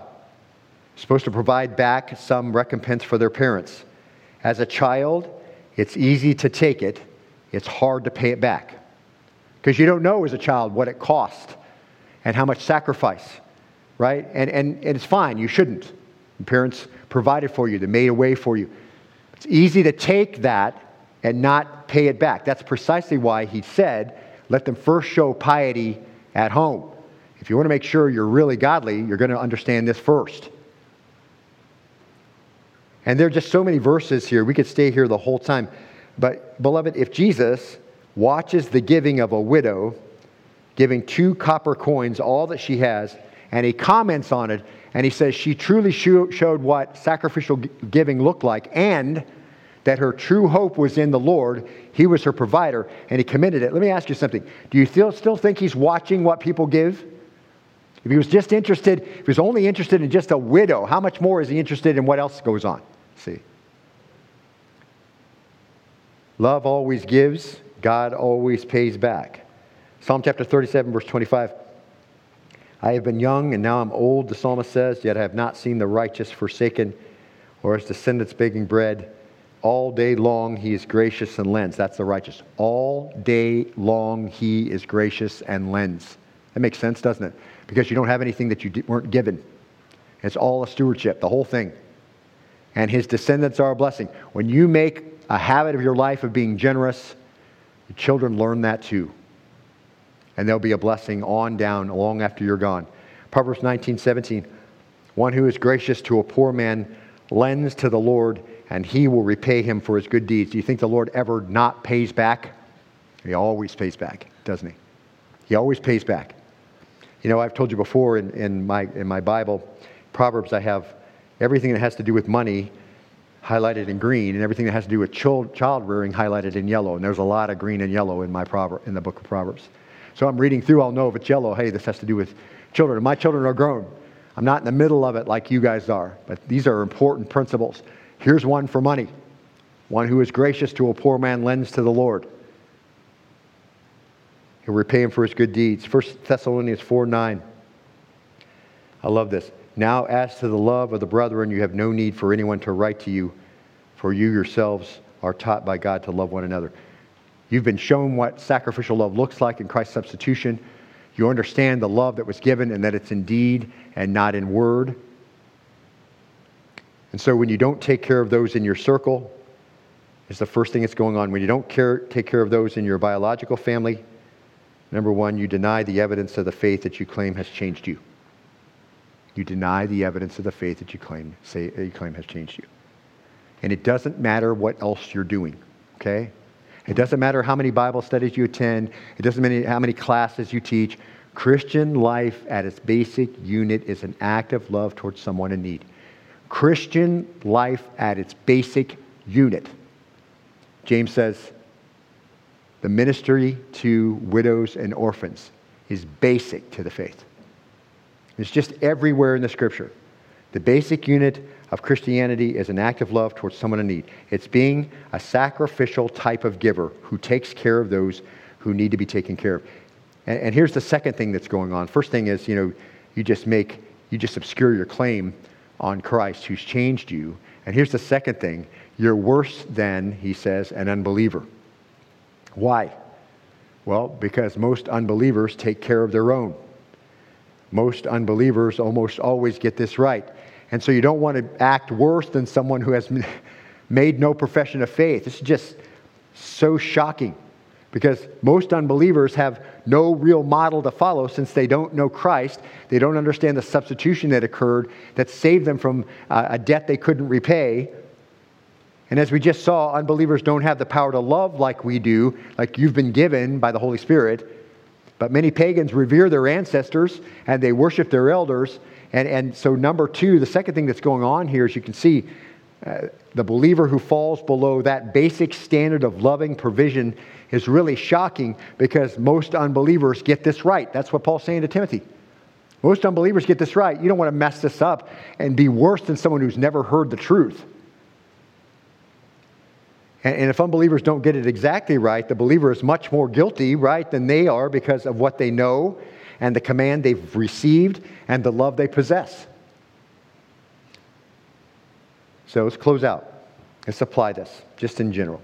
supposed to provide back some recompense for their parents. As a child, it's easy to take it, it's hard to pay it back. Because you don't know as a child what it cost and how much sacrifice, right? And, and, and it's fine, you shouldn't. Parents provided for you, they made a way for you. It's easy to take that and not pay it back. That's precisely why he said, let them first show piety at home. If you want to make sure you're really godly, you're going to understand this first. And there are just so many verses here. We could stay here the whole time. But, beloved, if Jesus watches the giving of a widow, giving two copper coins, all that she has, and he comments on it, and he says she truly showed what sacrificial giving looked like and that her true hope was in the Lord. He was her provider, and he committed it. Let me ask you something. Do you still, still think he's watching what people give? If he was just interested, if he was only interested in just a widow, how much more is he interested in what else goes on? See. Love always gives, God always pays back. Psalm chapter 37, verse 25. I have been young and now I'm old, the psalmist says, yet I have not seen the righteous forsaken or his descendants begging bread. All day long he is gracious and lends. That's the righteous. All day long he is gracious and lends. That makes sense, doesn't it? Because you don't have anything that you weren't given. It's all a stewardship, the whole thing. And his descendants are a blessing. When you make a habit of your life of being generous, your children learn that too and there'll be a blessing on down long after you're gone. Proverbs 19, 17. One who is gracious to a poor man lends to the Lord, and he will repay him for his good deeds. Do you think the Lord ever not pays back? He always pays back, doesn't he? He always pays back. You know, I've told you before in, in, my, in my Bible, Proverbs, I have everything that has to do with money highlighted in green, and everything that has to do with child, child rearing highlighted in yellow. And there's a lot of green and yellow in my proverb, in the book of Proverbs. So I'm reading through, I'll know if it's yellow, hey, this has to do with children. My children are grown. I'm not in the middle of it like you guys are, but these are important principles. Here's one for money. One who is gracious to a poor man lends to the Lord. He'll repay him for his good deeds. 1 Thessalonians 4 9. I love this. Now, as to the love of the brethren, you have no need for anyone to write to you, for you yourselves are taught by God to love one another. You've been shown what sacrificial love looks like in Christ's substitution. You understand the love that was given and that it's in deed and not in word. And so, when you don't take care of those in your circle, it's the first thing that's going on. When you don't care, take care of those in your biological family, number one, you deny the evidence of the faith that you claim has changed you. You deny the evidence of the faith that you claim, say, you claim has changed you. And it doesn't matter what else you're doing, okay? It doesn't matter how many Bible studies you attend, it doesn't matter how many classes you teach. Christian life at its basic unit is an act of love towards someone in need. Christian life at its basic unit. James says, the ministry to widows and orphans is basic to the faith. It's just everywhere in the scripture. The basic unit of Christianity is an act of love towards someone in need. It's being a sacrificial type of giver who takes care of those who need to be taken care of. And, and here's the second thing that's going on. First thing is, you know, you just make, you just obscure your claim on Christ who's changed you. And here's the second thing you're worse than, he says, an unbeliever. Why? Well, because most unbelievers take care of their own. Most unbelievers almost always get this right. And so you don't want to act worse than someone who has [laughs] made no profession of faith. This is just so shocking because most unbelievers have no real model to follow since they don't know Christ. They don't understand the substitution that occurred that saved them from uh, a debt they couldn't repay. And as we just saw, unbelievers don't have the power to love like we do, like you've been given by the Holy Spirit. But many pagans revere their ancestors and they worship their elders. And, and so, number two, the second thing that's going on here is you can see uh, the believer who falls below that basic standard of loving provision is really shocking because most unbelievers get this right. That's what Paul's saying to Timothy. Most unbelievers get this right. You don't want to mess this up and be worse than someone who's never heard the truth. And, if unbelievers don't get it exactly right, the believer is much more guilty, right, than they are because of what they know and the command they've received and the love they possess. So let's close out. Let's apply this just in general.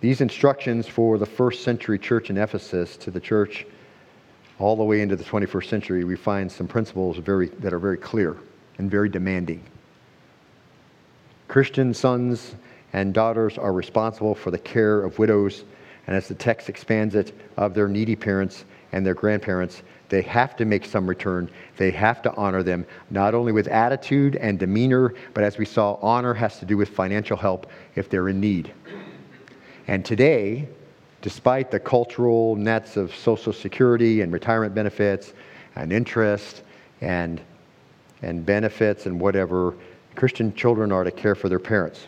These instructions for the first century church in Ephesus to the church all the way into the 21st century, we find some principles very, that are very clear and very demanding. Christian sons and daughters are responsible for the care of widows, and as the text expands it, of their needy parents and their grandparents. They have to make some return. They have to honor them, not only with attitude and demeanor, but as we saw, honor has to do with financial help if they're in need. And today, despite the cultural nets of Social Security and retirement benefits and interest and, and benefits and whatever, Christian children are to care for their parents.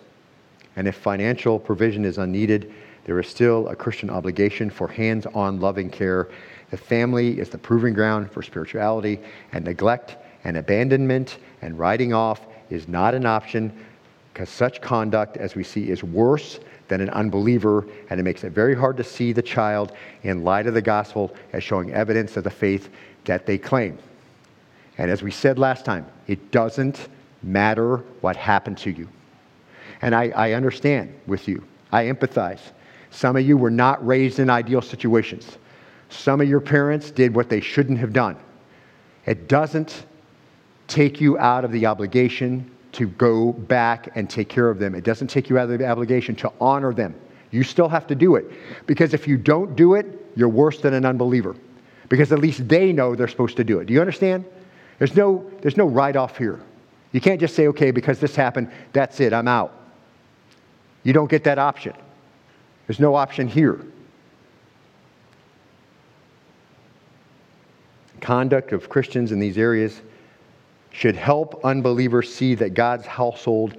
And if financial provision is unneeded, there is still a Christian obligation for hands on loving care. The family is the proving ground for spirituality, and neglect and abandonment and writing off is not an option because such conduct, as we see, is worse than an unbeliever, and it makes it very hard to see the child in light of the gospel as showing evidence of the faith that they claim. And as we said last time, it doesn't matter what happened to you. And I, I understand with you, I empathize. Some of you were not raised in ideal situations. Some of your parents did what they shouldn't have done. It doesn't take you out of the obligation to go back and take care of them. It doesn't take you out of the obligation to honor them. You still have to do it. Because if you don't do it, you're worse than an unbeliever. Because at least they know they're supposed to do it. Do you understand? There's no, there's no write off here. You can't just say, okay, because this happened, that's it, I'm out. You don't get that option. There's no option here. Conduct of Christians in these areas should help unbelievers see that God's household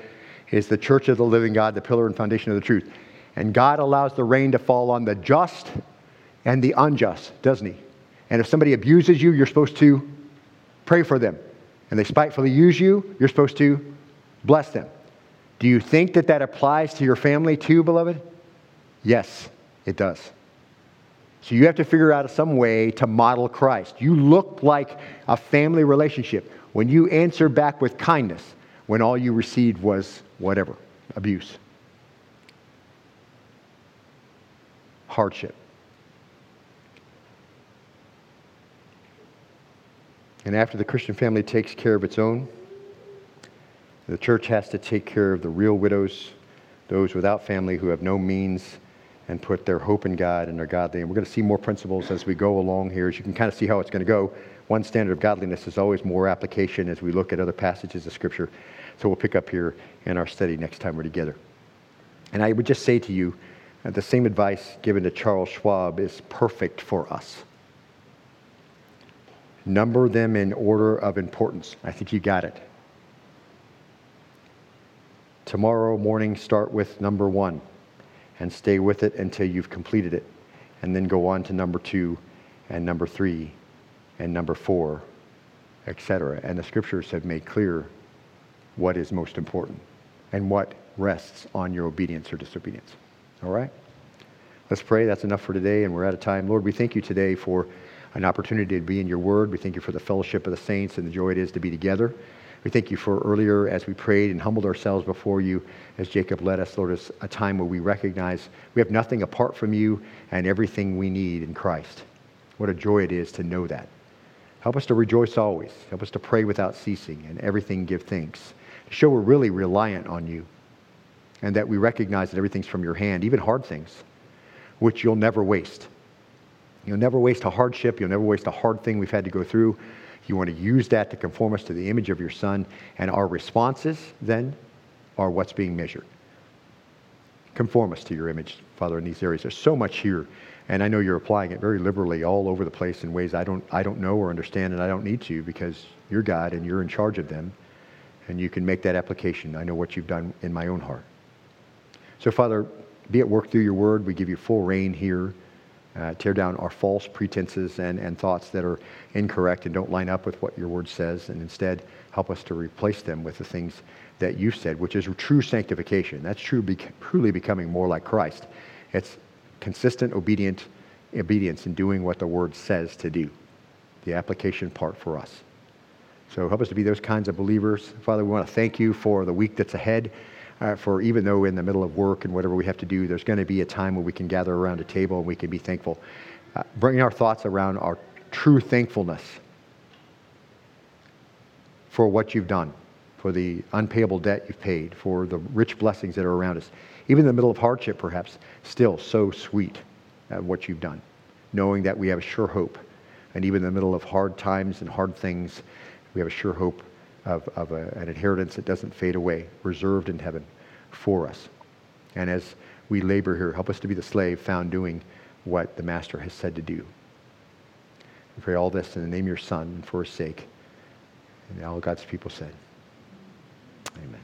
is the church of the living God, the pillar and foundation of the truth. And God allows the rain to fall on the just and the unjust, doesn't He? And if somebody abuses you, you're supposed to pray for them. And they spitefully use you, you're supposed to bless them. Do you think that that applies to your family too, beloved? Yes, it does. So you have to figure out some way to model Christ. You look like a family relationship when you answer back with kindness when all you received was whatever abuse, hardship. And after the Christian family takes care of its own, the church has to take care of the real widows, those without family who have no means and put their hope in God and their godly. And we're going to see more principles as we go along here, as you can kind of see how it's going to go. One standard of godliness is always more application as we look at other passages of Scripture. So we'll pick up here in our study next time we're together. And I would just say to you, that the same advice given to Charles Schwab is perfect for us. Number them in order of importance. I think you got it. Tomorrow morning, start with number one and stay with it until you've completed it. And then go on to number two and number three and number four, etc. And the scriptures have made clear what is most important and what rests on your obedience or disobedience. All right? Let's pray. That's enough for today, and we're out of time. Lord, we thank you today for an opportunity to be in your word. We thank you for the fellowship of the saints and the joy it is to be together. We thank you for earlier as we prayed and humbled ourselves before you as Jacob led us, Lord, as a time where we recognize we have nothing apart from you and everything we need in Christ. What a joy it is to know that. Help us to rejoice always. Help us to pray without ceasing and everything give thanks. To show we're really reliant on you and that we recognize that everything's from your hand, even hard things, which you'll never waste. You'll never waste a hardship. You'll never waste a hard thing we've had to go through. You want to use that to conform us to the image of your Son. And our responses then are what's being measured. Conform us to your image, Father, in these areas. There's so much here. And I know you're applying it very liberally all over the place in ways I don't, I don't know or understand, and I don't need to because you're God and you're in charge of them. And you can make that application. I know what you've done in my own heart. So, Father, be at work through your word. We give you full reign here uh, tear down our false pretenses and, and thoughts that are incorrect and don't line up with what your word says, and instead help us to replace them with the things that you said, which is true sanctification. That's true, be, truly becoming more like Christ. It's consistent obedient obedience in doing what the word says to do. The application part for us. So help us to be those kinds of believers. Father, we want to thank you for the week that's ahead uh, for even though in the middle of work and whatever we have to do, there's going to be a time where we can gather around a table and we can be thankful. Uh, bringing our thoughts around our true thankfulness for what you've done, for the unpayable debt you've paid, for the rich blessings that are around us. Even in the middle of hardship, perhaps, still so sweet at what you've done, knowing that we have a sure hope. And even in the middle of hard times and hard things, we have a sure hope of, of a, an inheritance that doesn't fade away, reserved in heaven for us. And as we labor here, help us to be the slave found doing what the Master has said to do. We pray all this in the name of your Son and for his sake. And all God's people said, Amen.